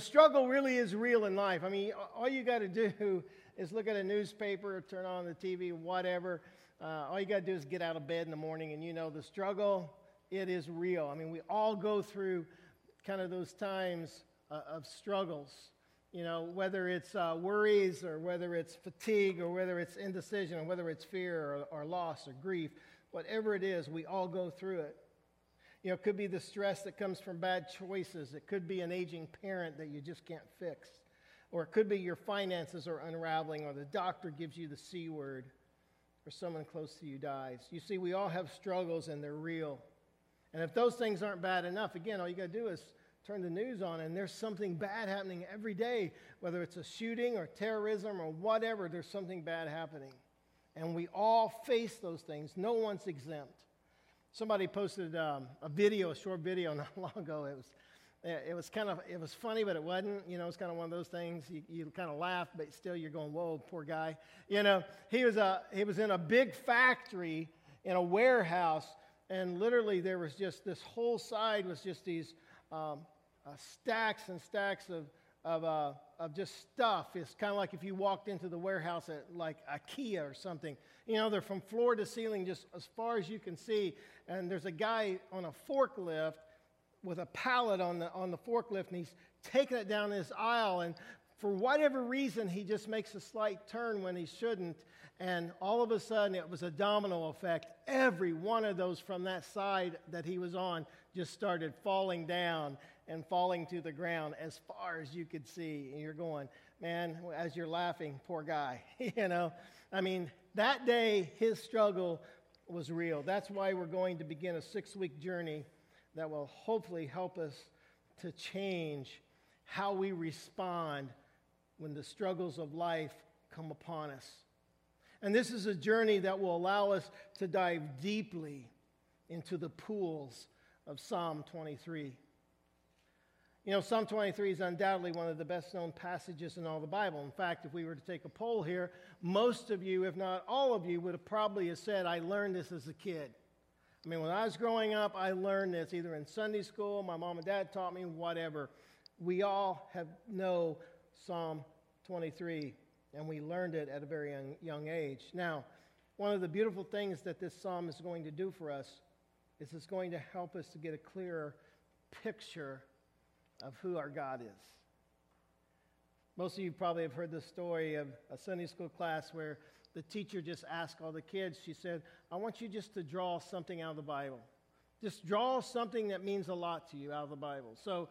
the struggle really is real in life. I mean, all you got to do is look at a newspaper, turn on the TV, whatever. Uh, all you got to do is get out of bed in the morning, and you know the struggle, it is real. I mean, we all go through kind of those times uh, of struggles. You know, whether it's uh, worries or whether it's fatigue or whether it's indecision or whether it's fear or, or loss or grief, whatever it is, we all go through it. You know, it could be the stress that comes from bad choices. It could be an aging parent that you just can't fix. Or it could be your finances are unraveling, or the doctor gives you the C word, or someone close to you dies. You see, we all have struggles and they're real. And if those things aren't bad enough, again, all you got to do is turn the news on and there's something bad happening every day, whether it's a shooting or terrorism or whatever, there's something bad happening. And we all face those things. No one's exempt. Somebody posted um, a video, a short video not long ago. It was, it was kind of, it was funny, but it wasn't. You know, it's kind of one of those things. You, you kind of laugh, but still you're going, whoa, poor guy. You know, he was, a, he was in a big factory in a warehouse, and literally there was just this whole side was just these um, uh, stacks and stacks of, of, uh, of just stuff. It's kind of like if you walked into the warehouse at like IKEA or something. You know, they're from floor to ceiling, just as far as you can see. And there's a guy on a forklift with a pallet on the, on the forklift, and he's taking it down this aisle. And for whatever reason, he just makes a slight turn when he shouldn't. And all of a sudden, it was a domino effect. Every one of those from that side that he was on just started falling down and falling to the ground as far as you could see. And you're going, man, as you're laughing, poor guy. you know, I mean, that day, his struggle was real. That's why we're going to begin a six week journey that will hopefully help us to change how we respond when the struggles of life come upon us. And this is a journey that will allow us to dive deeply into the pools of Psalm 23. You know, Psalm 23 is undoubtedly one of the best known passages in all the Bible. In fact, if we were to take a poll here, most of you, if not all of you, would have probably have said, I learned this as a kid. I mean, when I was growing up, I learned this either in Sunday school, my mom and dad taught me, whatever. We all have know Psalm 23, and we learned it at a very young, young age. Now, one of the beautiful things that this psalm is going to do for us is it's going to help us to get a clearer picture of who our God is. Most of you probably have heard the story of a Sunday school class where the teacher just asked all the kids, she said, I want you just to draw something out of the Bible. Just draw something that means a lot to you out of the Bible. So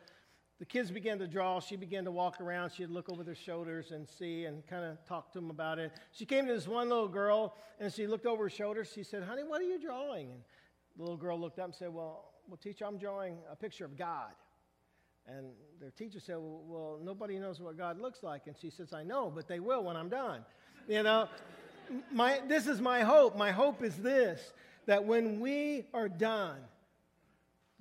the kids began to draw. She began to walk around. She'd look over their shoulders and see and kind of talk to them about it. She came to this one little girl and she looked over her shoulder. She said, Honey, what are you drawing? And the little girl looked up and said, Well, well teacher, I'm drawing a picture of God. And their teacher said, well, well, nobody knows what God looks like. And she says, I know, but they will when I'm done. You know, my, this is my hope. My hope is this that when we are done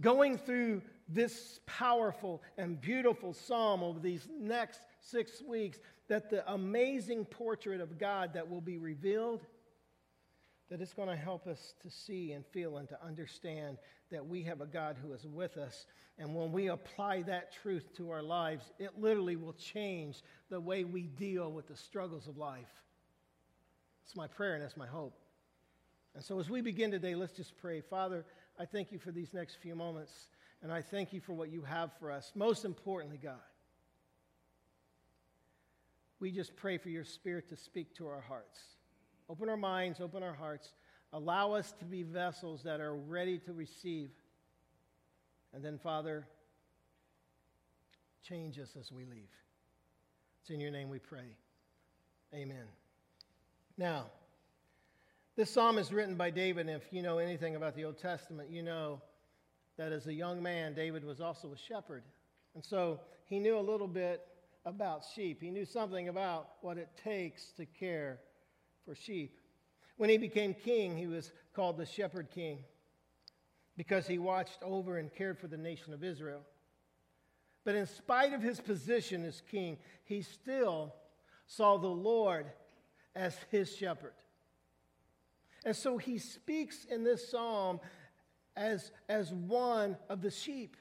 going through this powerful and beautiful psalm over these next six weeks, that the amazing portrait of God that will be revealed that it's going to help us to see and feel and to understand that we have a God who is with us. And when we apply that truth to our lives, it literally will change the way we deal with the struggles of life. It's my prayer and it's my hope. And so as we begin today, let's just pray. Father, I thank you for these next few moments, and I thank you for what you have for us. Most importantly, God, we just pray for your spirit to speak to our hearts. Open our minds, open our hearts. Allow us to be vessels that are ready to receive. And then, Father, change us as we leave. It's in your name we pray. Amen. Now, this psalm is written by David, and if you know anything about the Old Testament, you know that as a young man, David was also a shepherd. And so he knew a little bit about sheep. He knew something about what it takes to care for sheep. When he became king, he was called the shepherd king because he watched over and cared for the nation of Israel. But in spite of his position as king, he still saw the Lord as his shepherd. And so he speaks in this psalm as, as one of the sheep.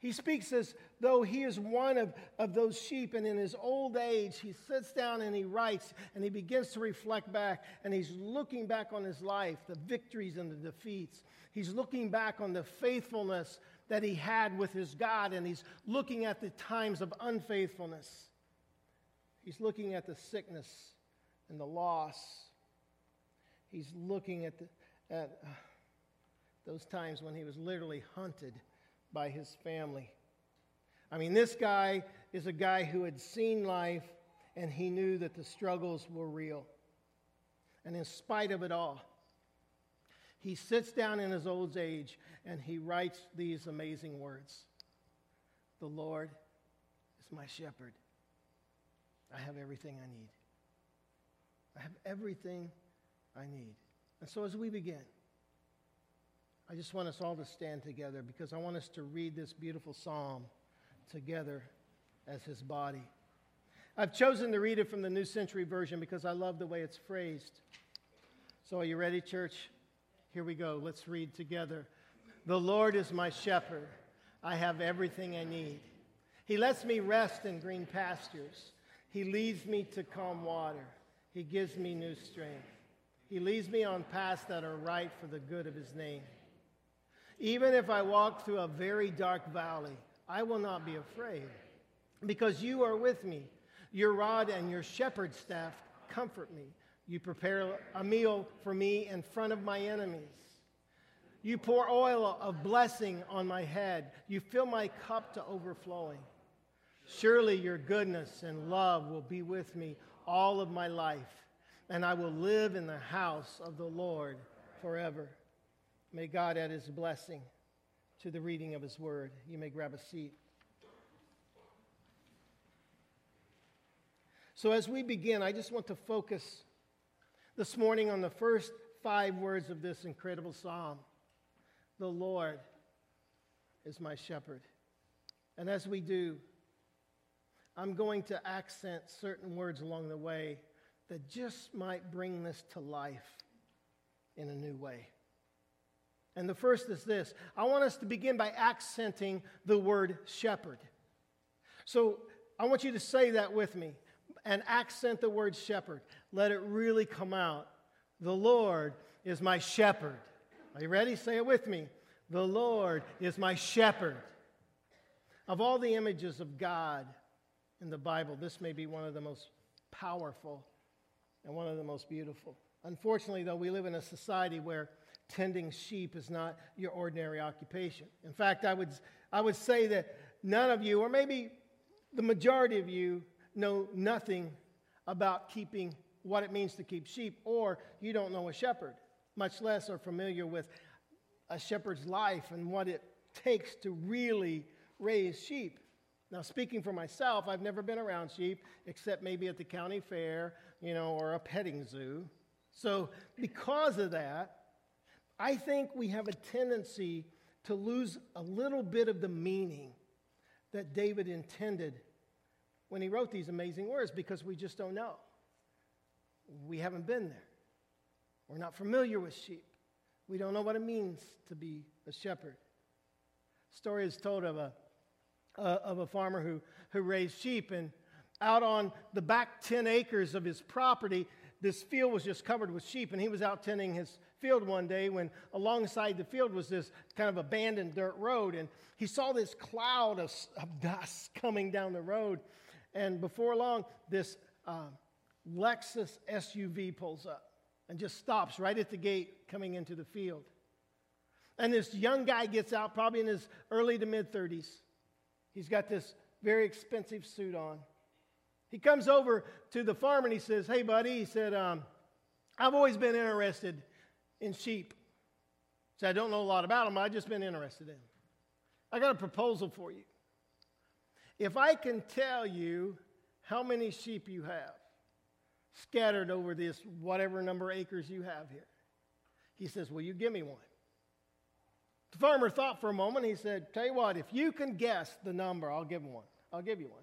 He speaks as though he is one of, of those sheep, and in his old age, he sits down and he writes and he begins to reflect back and he's looking back on his life, the victories and the defeats. He's looking back on the faithfulness that he had with his God, and he's looking at the times of unfaithfulness. He's looking at the sickness and the loss. He's looking at, the, at uh, those times when he was literally hunted by his family. I mean, this guy is a guy who had seen life and he knew that the struggles were real. And in spite of it all, he sits down in his old age and he writes these amazing words The Lord is my shepherd. I have everything I need. I have everything I need. And so as we begin, I just want us all to stand together because I want us to read this beautiful psalm together as his body. I've chosen to read it from the New Century Version because I love the way it's phrased. So, are you ready, church? Here we go. Let's read together. The Lord is my shepherd. I have everything I need. He lets me rest in green pastures. He leads me to calm water. He gives me new strength. He leads me on paths that are right for the good of his name. Even if I walk through a very dark valley, I will not be afraid because you are with me. Your rod and your shepherd staff comfort me. You prepare a meal for me in front of my enemies. You pour oil of blessing on my head. You fill my cup to overflowing. Surely your goodness and love will be with me all of my life, and I will live in the house of the Lord forever. May God add his blessing to the reading of his word. You may grab a seat. So, as we begin, I just want to focus this morning on the first five words of this incredible psalm The Lord is my shepherd. And as we do, I'm going to accent certain words along the way that just might bring this to life in a new way. And the first is this I want us to begin by accenting the word shepherd. So I want you to say that with me and accent the word shepherd. Let it really come out. The Lord is my shepherd. Are you ready? Say it with me. The Lord is my shepherd. Of all the images of God in the Bible, this may be one of the most powerful and one of the most beautiful. Unfortunately, though, we live in a society where tending sheep is not your ordinary occupation. In fact, I would, I would say that none of you, or maybe the majority of you, know nothing about keeping what it means to keep sheep, or you don't know a shepherd, much less are familiar with a shepherd's life and what it takes to really raise sheep. Now, speaking for myself, I've never been around sheep except maybe at the county fair, you know, or a petting zoo. So, because of that, I think we have a tendency to lose a little bit of the meaning that David intended when he wrote these amazing words because we just don't know. We haven't been there. We're not familiar with sheep. We don't know what it means to be a shepherd. Story is told of a, uh, of a farmer who, who raised sheep, and out on the back 10 acres of his property, this field was just covered with sheep, and he was out tending his field one day when alongside the field was this kind of abandoned dirt road, and he saw this cloud of, of dust coming down the road. And before long, this uh, Lexus SUV pulls up and just stops right at the gate coming into the field. And this young guy gets out, probably in his early to mid 30s. He's got this very expensive suit on. He comes over to the farm and he says, Hey, buddy, he said, um, I've always been interested in sheep. So I don't know a lot about them, I've just been interested in them. I got a proposal for you. If I can tell you how many sheep you have scattered over this whatever number of acres you have here, he says, Will you give me one? The farmer thought for a moment. He said, Tell you what, if you can guess the number, I'll give him one. I'll give you one.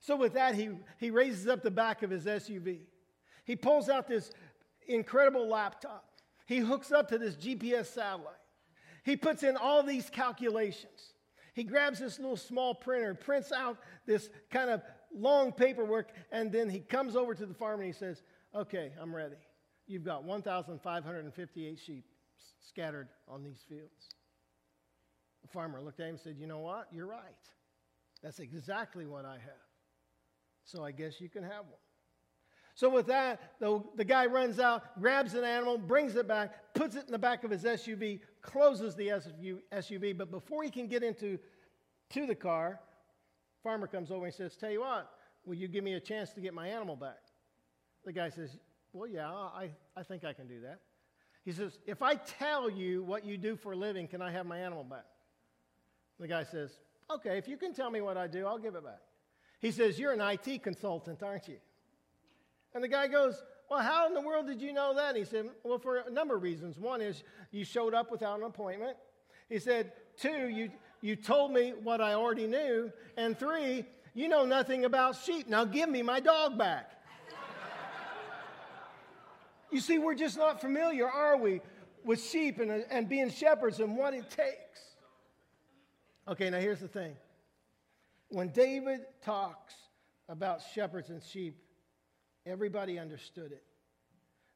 So with that, he, he raises up the back of his SUV. He pulls out this incredible laptop. He hooks up to this GPS satellite. He puts in all these calculations. He grabs this little small printer, prints out this kind of long paperwork, and then he comes over to the farmer and he says, Okay, I'm ready. You've got 1,558 sheep scattered on these fields. The farmer looked at him and said, You know what? You're right. That's exactly what I have. So I guess you can have one. So with that, the, the guy runs out, grabs an animal, brings it back, puts it in the back of his SUV, closes the SUV. But before he can get into to the car, farmer comes over and says, Tell you what, will you give me a chance to get my animal back? The guy says, Well, yeah, I, I think I can do that. He says, If I tell you what you do for a living, can I have my animal back? The guy says, Okay, if you can tell me what I do, I'll give it back. He says, You're an IT consultant, aren't you? And the guy goes, Well, how in the world did you know that? He said, Well, for a number of reasons. One is you showed up without an appointment. He said, Two, you, you told me what I already knew. And three, you know nothing about sheep. Now give me my dog back. you see, we're just not familiar, are we, with sheep and, and being shepherds and what it takes. Okay, now here's the thing. When David talks about shepherds and sheep, Everybody understood it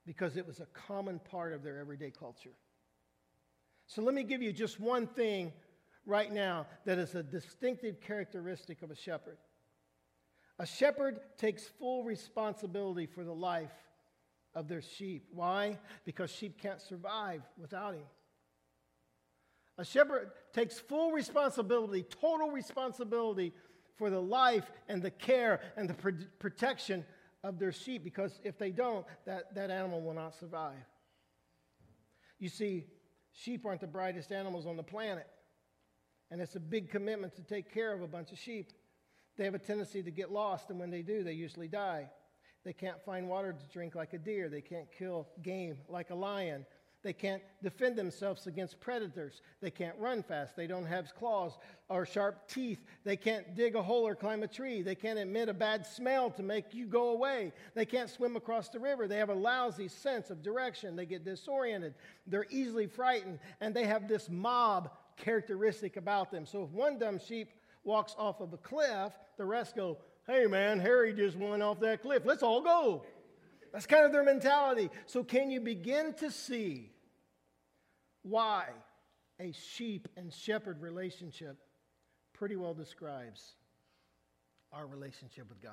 because it was a common part of their everyday culture. So let me give you just one thing right now that is a distinctive characteristic of a shepherd. A shepherd takes full responsibility for the life of their sheep. Why? Because sheep can't survive without him. A shepherd takes full responsibility, total responsibility for the life and the care and the protection of their sheep because if they don't, that, that animal will not survive. You see, sheep aren't the brightest animals on the planet, and it's a big commitment to take care of a bunch of sheep. They have a tendency to get lost, and when they do, they usually die. They can't find water to drink like a deer, they can't kill game like a lion. They can't defend themselves against predators. They can't run fast. They don't have claws or sharp teeth. They can't dig a hole or climb a tree. They can't emit a bad smell to make you go away. They can't swim across the river. They have a lousy sense of direction. They get disoriented. They're easily frightened. And they have this mob characteristic about them. So if one dumb sheep walks off of a cliff, the rest go, Hey man, Harry just went off that cliff. Let's all go. That's kind of their mentality. So, can you begin to see why a sheep and shepherd relationship pretty well describes our relationship with God.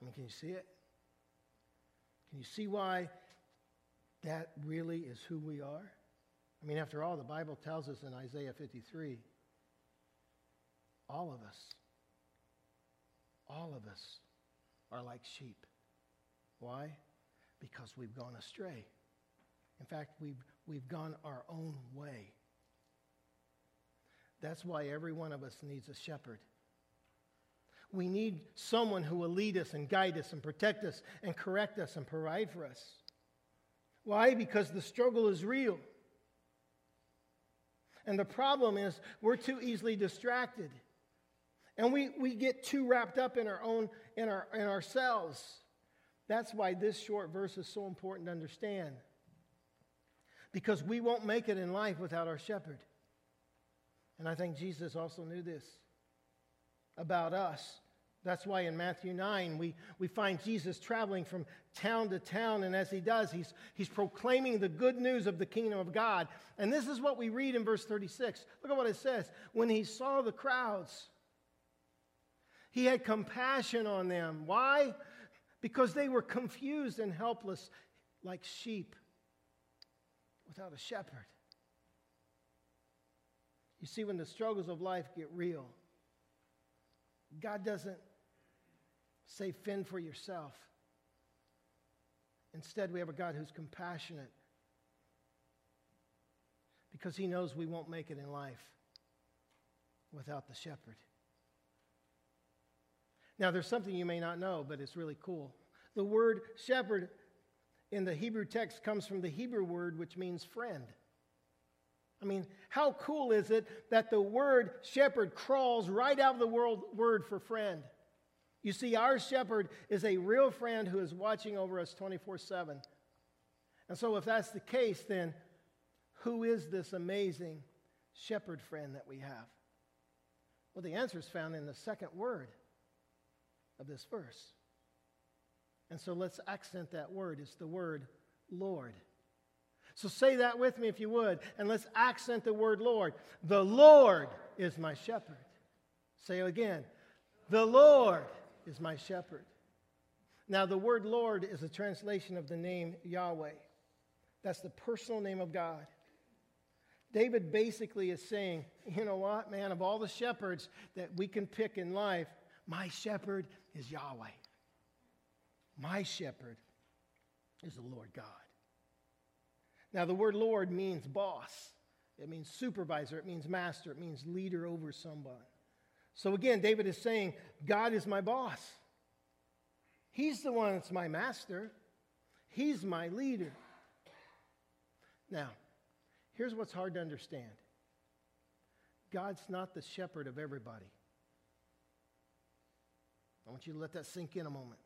I mean, can you see it? Can you see why that really is who we are? I mean, after all, the Bible tells us in Isaiah 53 all of us, all of us are like sheep. Why? Because we've gone astray. In fact, we've, we've gone our own way. That's why every one of us needs a shepherd. We need someone who will lead us and guide us and protect us and correct us and provide for us. Why? Because the struggle is real. And the problem is we're too easily distracted. And we, we get too wrapped up in our own, in, our, in ourselves. That's why this short verse is so important to understand because we won't make it in life without our shepherd. And I think Jesus also knew this about us. That's why in Matthew 9, we, we find Jesus traveling from town to town, and as he does, he's, he's proclaiming the good news of the kingdom of God. And this is what we read in verse 36. Look at what it says. When he saw the crowds, he had compassion on them. Why? Because they were confused and helpless like sheep without a shepherd. You see, when the struggles of life get real, God doesn't say, fend for yourself. Instead, we have a God who's compassionate because he knows we won't make it in life without the shepherd. Now, there's something you may not know, but it's really cool. The word shepherd in the Hebrew text comes from the Hebrew word which means friend. I mean, how cool is it that the word shepherd crawls right out of the world, word for friend? You see, our shepherd is a real friend who is watching over us 24 7. And so, if that's the case, then who is this amazing shepherd friend that we have? Well, the answer is found in the second word of this verse. And so let's accent that word. It's the word Lord. So say that with me if you would, and let's accent the word Lord. The Lord is my shepherd. Say it again. The Lord is my shepherd. Now, the word Lord is a translation of the name Yahweh. That's the personal name of God. David basically is saying, you know what, man, of all the shepherds that we can pick in life, my shepherd is Yahweh. My shepherd is the Lord God. Now, the word Lord means boss, it means supervisor, it means master, it means leader over someone. So, again, David is saying, God is my boss. He's the one that's my master, He's my leader. Now, here's what's hard to understand God's not the shepherd of everybody. I want you to let that sink in a moment.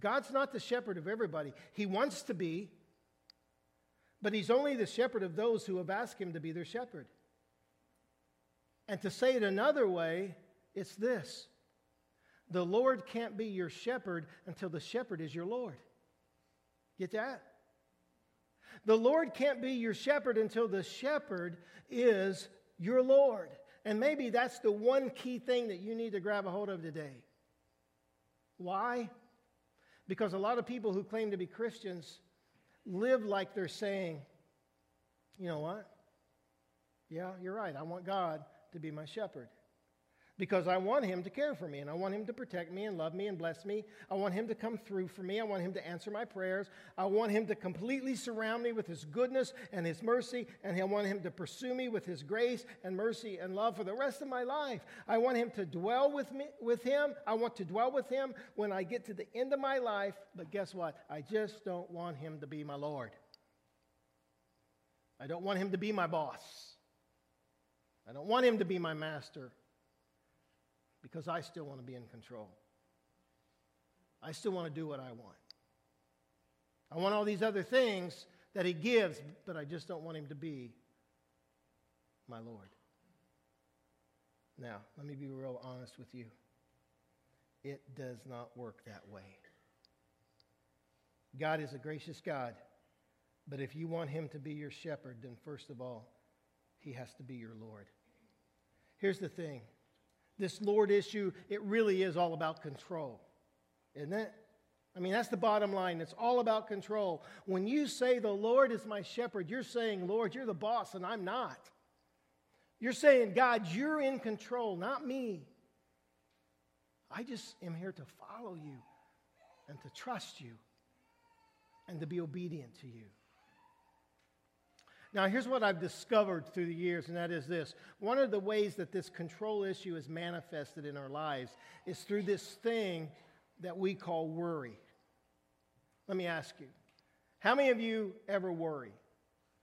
God's not the shepherd of everybody. He wants to be, but He's only the shepherd of those who have asked Him to be their shepherd. And to say it another way, it's this the Lord can't be your shepherd until the shepherd is your Lord. Get that? The Lord can't be your shepherd until the shepherd is your Lord. And maybe that's the one key thing that you need to grab a hold of today. Why? Because a lot of people who claim to be Christians live like they're saying, you know what? Yeah, you're right. I want God to be my shepherd because I want him to care for me and I want him to protect me and love me and bless me. I want him to come through for me. I want him to answer my prayers. I want him to completely surround me with his goodness and his mercy and I want him to pursue me with his grace and mercy and love for the rest of my life. I want him to dwell with me with him. I want to dwell with him when I get to the end of my life, but guess what? I just don't want him to be my Lord. I don't want him to be my boss. I don't want him to be my master because I still want to be in control. I still want to do what I want. I want all these other things that He gives, but I just don't want Him to be my Lord. Now, let me be real honest with you. It does not work that way. God is a gracious God, but if you want Him to be your shepherd, then first of all, He has to be your Lord. Here's the thing this Lord issue, it really is all about control, isn't it? I mean, that's the bottom line. It's all about control. When you say, The Lord is my shepherd, you're saying, Lord, you're the boss, and I'm not. You're saying, God, you're in control, not me. I just am here to follow you and to trust you and to be obedient to you. Now, here's what I've discovered through the years, and that is this. One of the ways that this control issue is manifested in our lives is through this thing that we call worry. Let me ask you how many of you ever worry?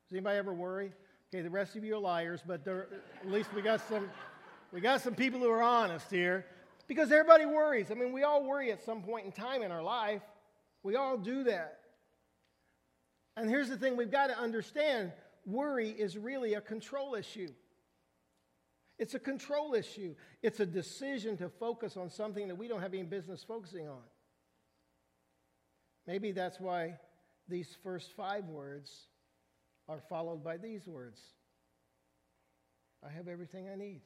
Does anybody ever worry? Okay, the rest of you are liars, but there, at least we got some. We got some people who are honest here because everybody worries. I mean, we all worry at some point in time in our life. We all do that. And here's the thing we've got to understand worry is really a control issue. It's a control issue. It's a decision to focus on something that we don't have any business focusing on. Maybe that's why these first five words are followed by these words I have everything I need.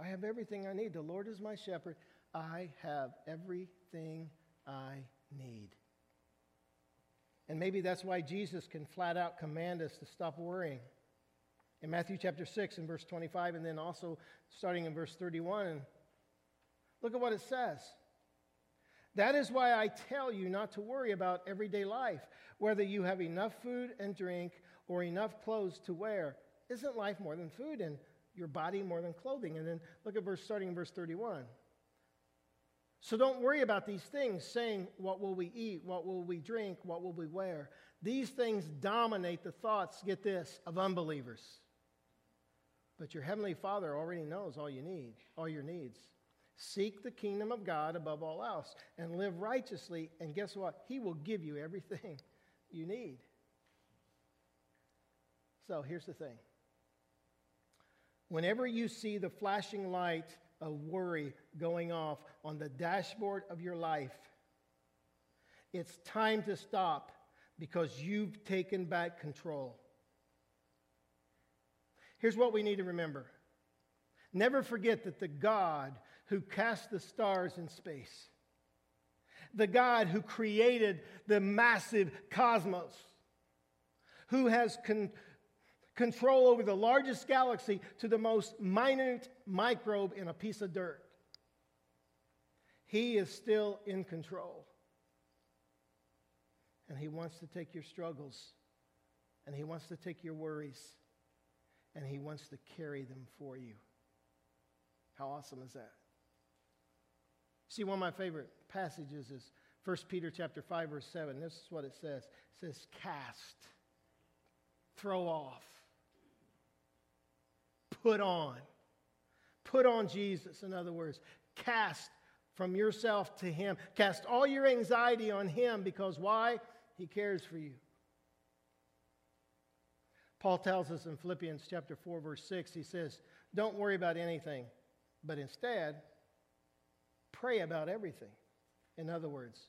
I have everything I need. The Lord is my shepherd. I have everything I need. And maybe that's why Jesus can flat out command us to stop worrying. In Matthew chapter 6 and verse 25, and then also starting in verse 31, look at what it says. That is why I tell you not to worry about everyday life, whether you have enough food and drink or enough clothes to wear. Isn't life more than food and your body more than clothing? And then look at verse starting in verse 31. So don't worry about these things, saying, What will we eat? What will we drink? What will we wear? These things dominate the thoughts, get this, of unbelievers. But your heavenly Father already knows all you need, all your needs. Seek the kingdom of God above all else and live righteously, and guess what? He will give you everything you need. So here's the thing whenever you see the flashing light of worry going off on the dashboard of your life, it's time to stop because you've taken back control. Here's what we need to remember never forget that the God who cast the stars in space, the God who created the massive cosmos, who has con- control over the largest galaxy to the most minute microbe in a piece of dirt, He is still in control. And He wants to take your struggles, and He wants to take your worries, and He wants to carry them for you. How awesome is that? See, one of my favorite passages is 1 Peter chapter 5, verse 7. This is what it says. It says, cast, throw off, put on. Put on Jesus, in other words. Cast from yourself to Him. Cast all your anxiety on Him because why? He cares for you. Paul tells us in Philippians chapter 4 verse 6 he says, "Don't worry about anything, but instead pray about everything." In other words,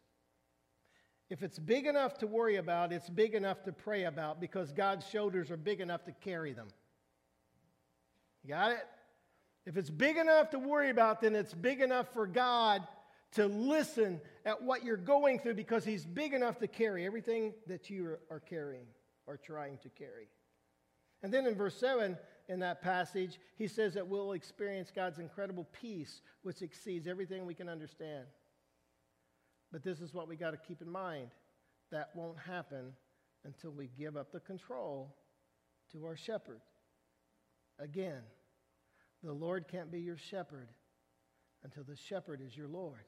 if it's big enough to worry about, it's big enough to pray about because God's shoulders are big enough to carry them. You got it? If it's big enough to worry about, then it's big enough for God to listen at what you're going through because He's big enough to carry everything that you are carrying or trying to carry. And then in verse 7 in that passage, he says that we'll experience God's incredible peace, which exceeds everything we can understand. But this is what we got to keep in mind that won't happen until we give up the control to our shepherd. Again, the Lord can't be your shepherd until the shepherd is your Lord.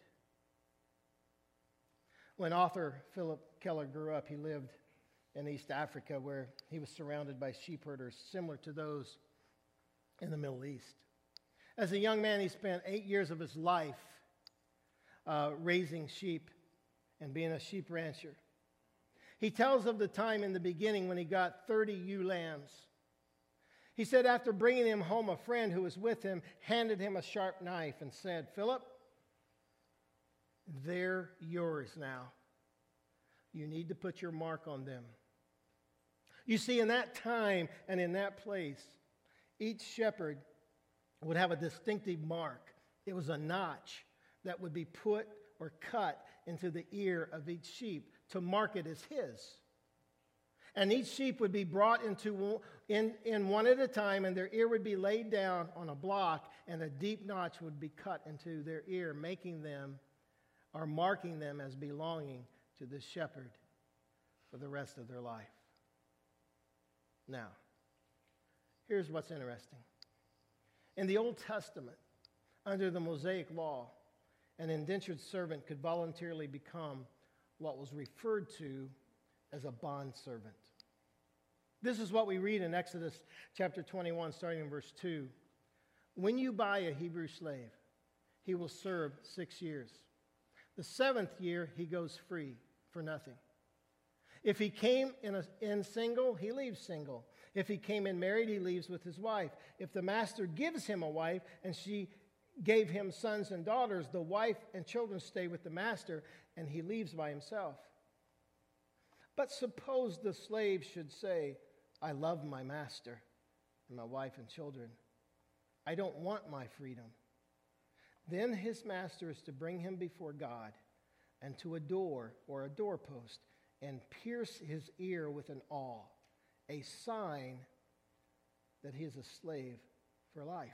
When author Phillip Keller grew up, he lived in East Africa where he was surrounded by sheep herders similar to those in the Middle East. As a young man, he spent eight years of his life uh, raising sheep and being a sheep rancher. He tells of the time in the beginning when he got 30 ewe lambs. He said, after bringing him home, a friend who was with him handed him a sharp knife and said, Phillip, they're yours now. You need to put your mark on them. You see, in that time and in that place, each shepherd would have a distinctive mark. It was a notch that would be put or cut into the ear of each sheep to mark it as his. And each sheep would be brought into in, in one at a time, and their ear would be laid down on a block, and a deep notch would be cut into their ear, making them or marking them as belonging to the shepherd for the rest of their life. Now, here's what's interesting. In the Old Testament, under the Mosaic law, an indentured servant could voluntarily become what was referred to as a bond servant. This is what we read in Exodus chapter 21, starting in verse 2. When you buy a Hebrew slave, he will serve six years. The seventh year, he goes free for nothing. If he came in, a, in single, he leaves single. If he came in married, he leaves with his wife. If the master gives him a wife and she gave him sons and daughters, the wife and children stay with the master and he leaves by himself. But suppose the slave should say, I love my master and my wife and children. I don't want my freedom. Then his master is to bring him before God and to a door or a doorpost and pierce his ear with an awl, a sign that he is a slave for life.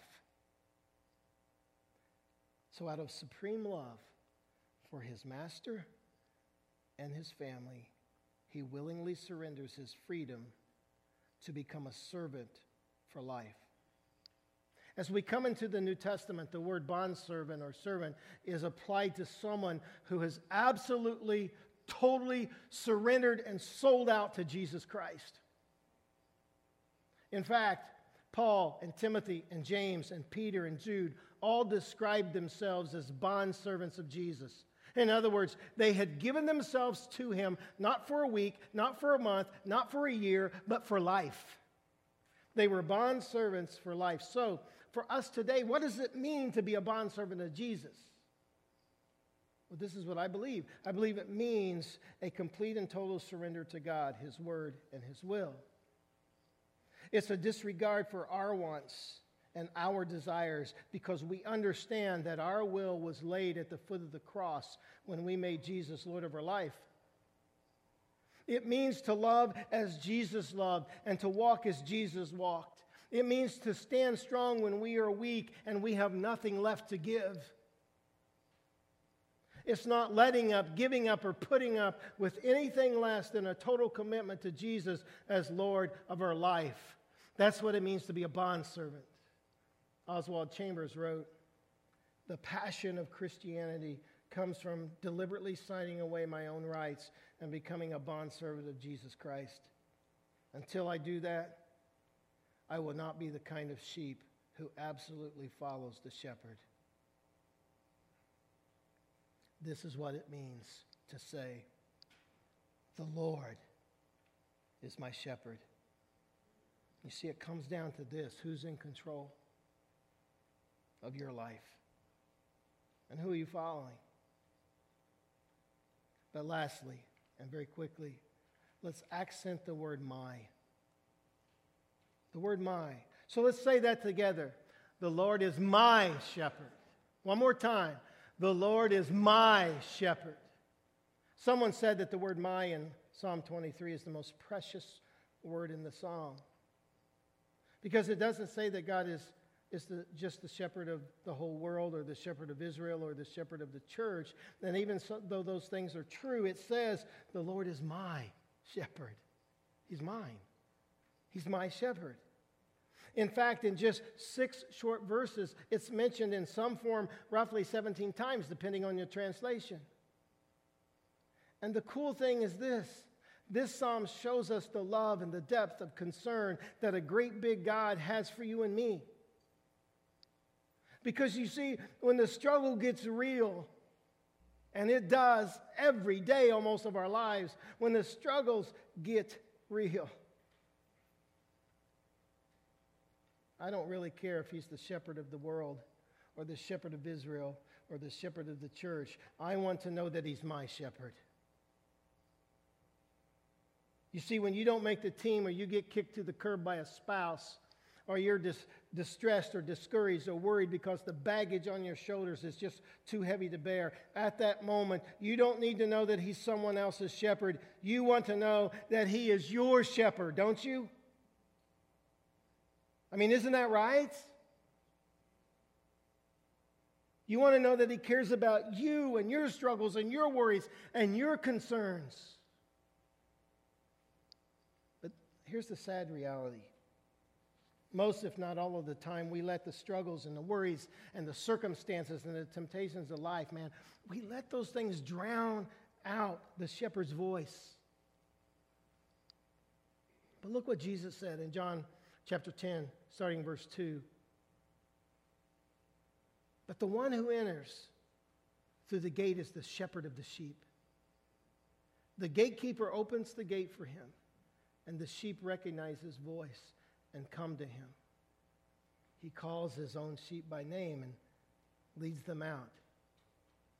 So, out of supreme love for his master and his family, he willingly surrenders his freedom to become a servant for life. As we come into the New Testament, the word bondservant or servant is applied to someone who has absolutely, totally surrendered and sold out to Jesus Christ. In fact, Paul and Timothy and James and Peter and Jude all described themselves as bondservants of Jesus. In other words, they had given themselves to him not for a week, not for a month, not for a year, but for life. They were bond servants for life. So, for us today, what does it mean to be a bond servant of Jesus? Well, this is what I believe. I believe it means a complete and total surrender to God, His Word, and His will. It's a disregard for our wants and our desires because we understand that our will was laid at the foot of the cross when we made Jesus Lord of our life. It means to love as Jesus loved and to walk as Jesus walked. It means to stand strong when we are weak and we have nothing left to give. It's not letting up, giving up, or putting up with anything less than a total commitment to Jesus as Lord of our life. That's what it means to be a bondservant. Oswald Chambers wrote The passion of Christianity comes from deliberately signing away my own rights and becoming a bondservant of Jesus Christ. Until I do that, I will not be the kind of sheep who absolutely follows the shepherd. This is what it means to say, The Lord is my shepherd. You see, it comes down to this who's in control of your life? And who are you following? But lastly, and very quickly, let's accent the word my. The word my. So let's say that together. The Lord is my shepherd. One more time. The Lord is my shepherd. Someone said that the word my in Psalm 23 is the most precious word in the psalm because it doesn't say that God is, is the, just the shepherd of the whole world or the shepherd of Israel or the shepherd of the church. And even so, though those things are true, it says, The Lord is my shepherd. He's mine. He's my shepherd. In fact, in just six short verses, it's mentioned in some form roughly 17 times, depending on your translation. And the cool thing is this this psalm shows us the love and the depth of concern that a great big God has for you and me. Because you see, when the struggle gets real, and it does every day almost of our lives, when the struggles get real, I don't really care if he's the shepherd of the world or the shepherd of Israel or the shepherd of the church. I want to know that he's my shepherd. You see, when you don't make the team or you get kicked to the curb by a spouse, or you're dis- distressed or discouraged or worried because the baggage on your shoulders is just too heavy to bear, at that moment, you don't need to know that he's someone else's shepherd. You want to know that he is your shepherd, don't you? I mean, isn't that right? You want to know that He cares about you and your struggles and your worries and your concerns. But here's the sad reality. Most, if not all of the time, we let the struggles and the worries and the circumstances and the temptations of life, man, we let those things drown out the shepherd's voice. But look what Jesus said in John chapter 10, starting verse 2. But the one who enters through the gate is the shepherd of the sheep. The gatekeeper opens the gate for him, and the sheep recognize his voice and come to him. He calls his own sheep by name and leads them out.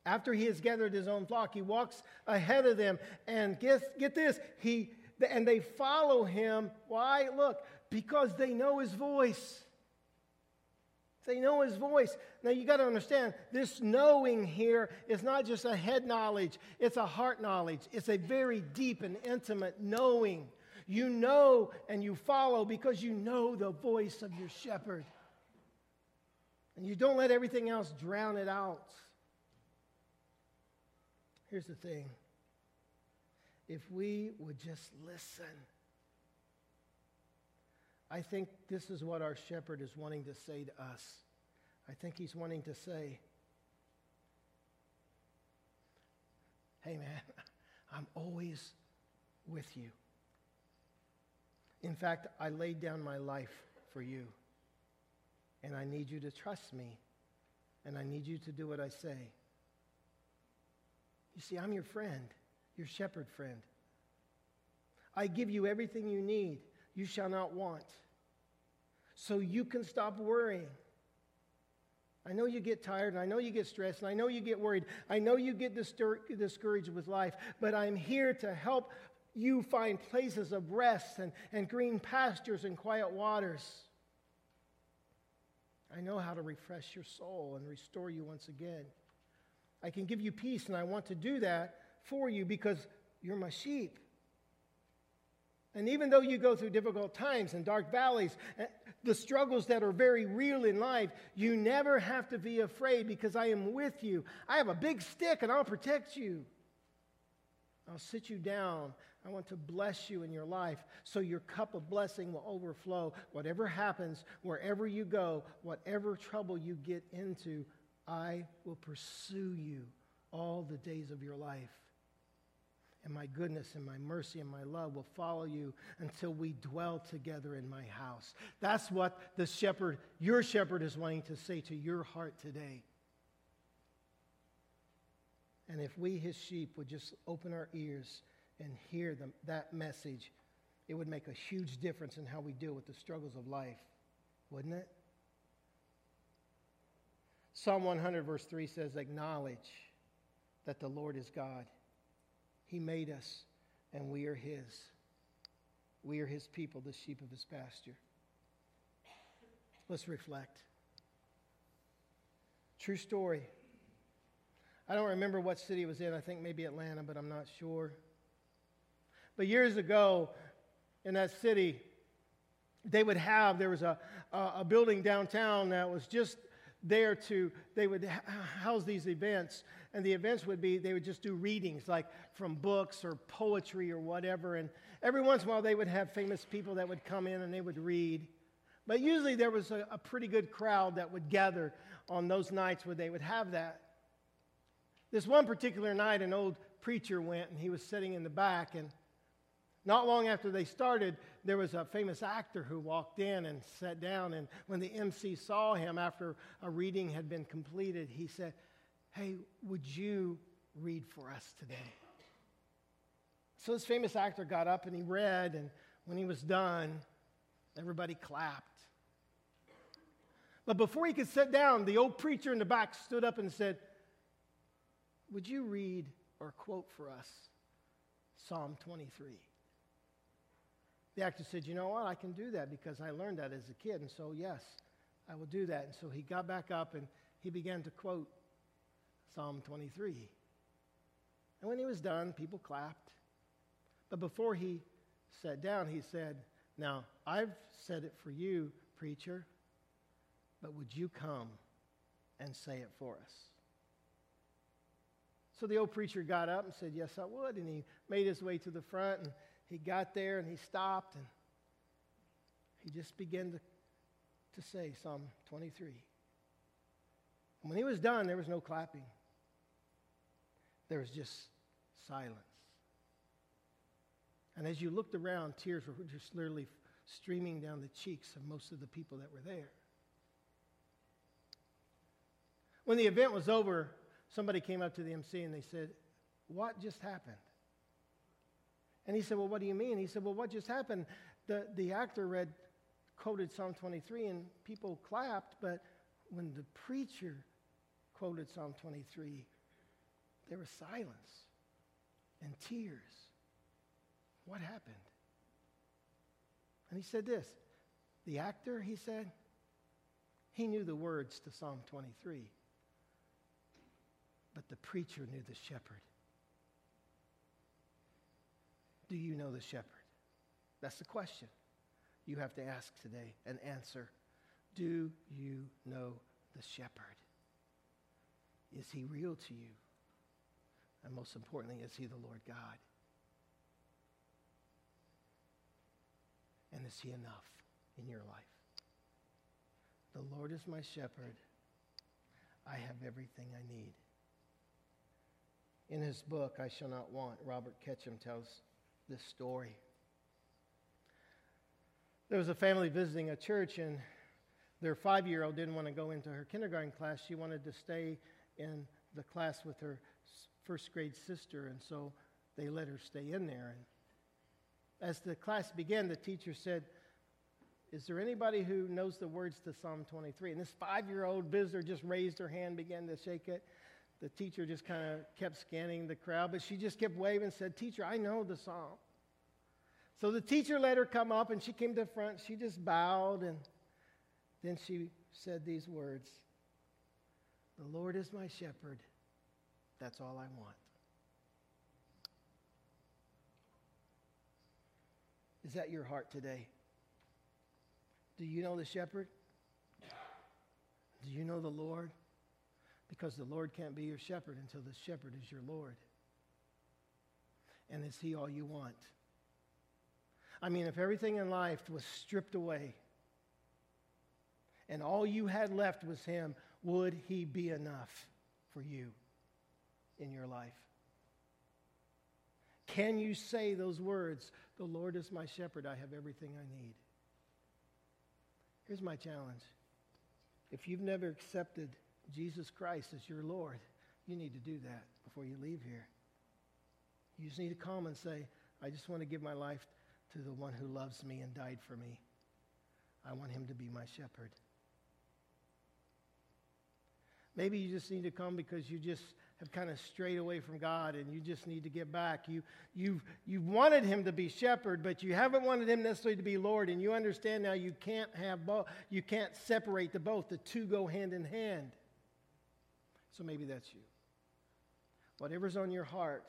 After he has gathered his own flock, he walks ahead of them and get, get this, he and they follow him. Why? Look, because they know his voice. They know his voice. Now you got to understand this knowing here is not just a head knowledge, it's a heart knowledge. It's a very deep and intimate knowing. You know and you follow because you know the voice of your shepherd. And you don't let everything else drown it out. Here's the thing if we would just listen I think this is what our shepherd is wanting to say to us. I think he's wanting to say, Hey, man, I'm always with you. In fact, I laid down my life for you. And I need you to trust me. And I need you to do what I say. You see, I'm your friend, your shepherd friend. I give you everything you need you shall not want. so you can stop worrying. I know you get tired, and I know you get stressed, and I know you get worried. I know you get discouraged with life, but I'm here to help you find places of rest and, and green pastures and quiet waters. I know how to refresh your soul and restore you once again. I can give you peace, and I want to do that for you because you're my sheep. And even though you go through difficult times and dark valleys, eh, the struggles that are very real in life, you never have to be afraid because I am with you. I have a big stick and I'll protect you. I'll sit you down. I want to bless you in your life so your cup of blessing will overflow. Whatever happens, wherever you go, whatever trouble you get into, I will pursue you all the days of your life and my goodness and my mercy and my love will follow you until we dwell together in my house. That's what the shepherd, your shepherd, is wanting to say to your heart today. And if we, his sheep, would just open our ears and hear them, that message, it would make a huge difference in how we deal with the struggles of life, wouldn't it? Psalm 100, verse 3 says, Acknowledge that the Lord is God. He made us, and we are His. We are His people, the sheep of His pasture. Let's reflect. True story. I don't remember what city it was in. I think maybe Atlanta, but I'm not sure. But years ago, in that city, they would have, there was a, a, building downtown that was just there to, they would house these events. And the events would be, they would just do readings, like from books or poetry or whatever. And every once in a while, they would have famous people that would come in and they would read. But usually there was a, a pretty good crowd that would gather on those nights where they would have that. This one particular night, an old preacher went and he was sitting in the back. And not long after they started, there was a famous actor who walked in and sat down. And when the MC saw him after a reading had been completed, he said, Hey, would you read for us today? So this famous actor got up and he read, and when he was done, everybody clapped. But before he could sit down, the old preacher in the back stood up and said, Would you read or quote for us Psalm 23? The actor said, You know what? I can do that because I learned that as a kid. And so, yes, I will do that. And so he got back up and he began to quote Psalm 23. And when he was done, people clapped. But before he sat down, he said, Now, I've said it for you, preacher, but would you come and say it for us? So the old preacher got up and said, Yes, I would. And he made his way to the front and he got there and he stopped and he just began to, to say Psalm 23. And when he was done, there was no clapping, there was just silence. And as you looked around, tears were just literally streaming down the cheeks of most of the people that were there. When the event was over, somebody came up to the MC and they said, What just happened? And he said, Well, what do you mean? He said, Well, what just happened? The, the actor read, quoted Psalm 23, and people clapped, but when the preacher quoted Psalm 23, there was silence and tears. What happened? And he said this the actor, he said, he knew the words to Psalm 23, but the preacher knew the shepherd. Do you know the shepherd? That's the question you have to ask today and answer. Do you know the shepherd? Is he real to you? And most importantly, is he the Lord God? And is he enough in your life? The Lord is my shepherd. I have everything I need. In his book, I Shall Not Want, Robert Ketchum tells this story. There was a family visiting a church, and their five year old didn't want to go into her kindergarten class. She wanted to stay in the class with her first grade sister, and so they let her stay in there. And as the class began, the teacher said, Is there anybody who knows the words to Psalm 23? And this five year old visitor just raised her hand, began to shake it. The teacher just kind of kept scanning the crowd, but she just kept waving and said, Teacher, I know the psalm. So the teacher let her come up and she came to the front. She just bowed and then she said these words The Lord is my shepherd. That's all I want. Is that your heart today? Do you know the shepherd? Do you know the Lord? Because the Lord can't be your shepherd until the shepherd is your Lord. And is he all you want? I mean, if everything in life was stripped away and all you had left was him, would he be enough for you in your life? Can you say those words, The Lord is my shepherd, I have everything I need? Here's my challenge. If you've never accepted Jesus Christ as your Lord, you need to do that before you leave here. You just need to come and say, I just want to give my life to the one who loves me and died for me. I want him to be my shepherd. Maybe you just need to come because you just have kind of strayed away from God and you just need to get back. You, you've, you've wanted him to be shepherd, but you haven't wanted him necessarily to be Lord. And you understand now you can't have both. You can't separate the both. The two go hand in hand. So maybe that's you. Whatever's on your heart,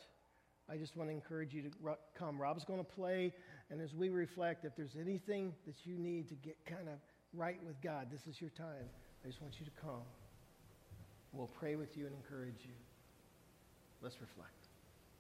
I just want to encourage you to come. Rob's going to play, and as we reflect, if there's anything that you need to get kind of right with God, this is your time. I just want you to come. We'll pray with you and encourage you. Let's reflect.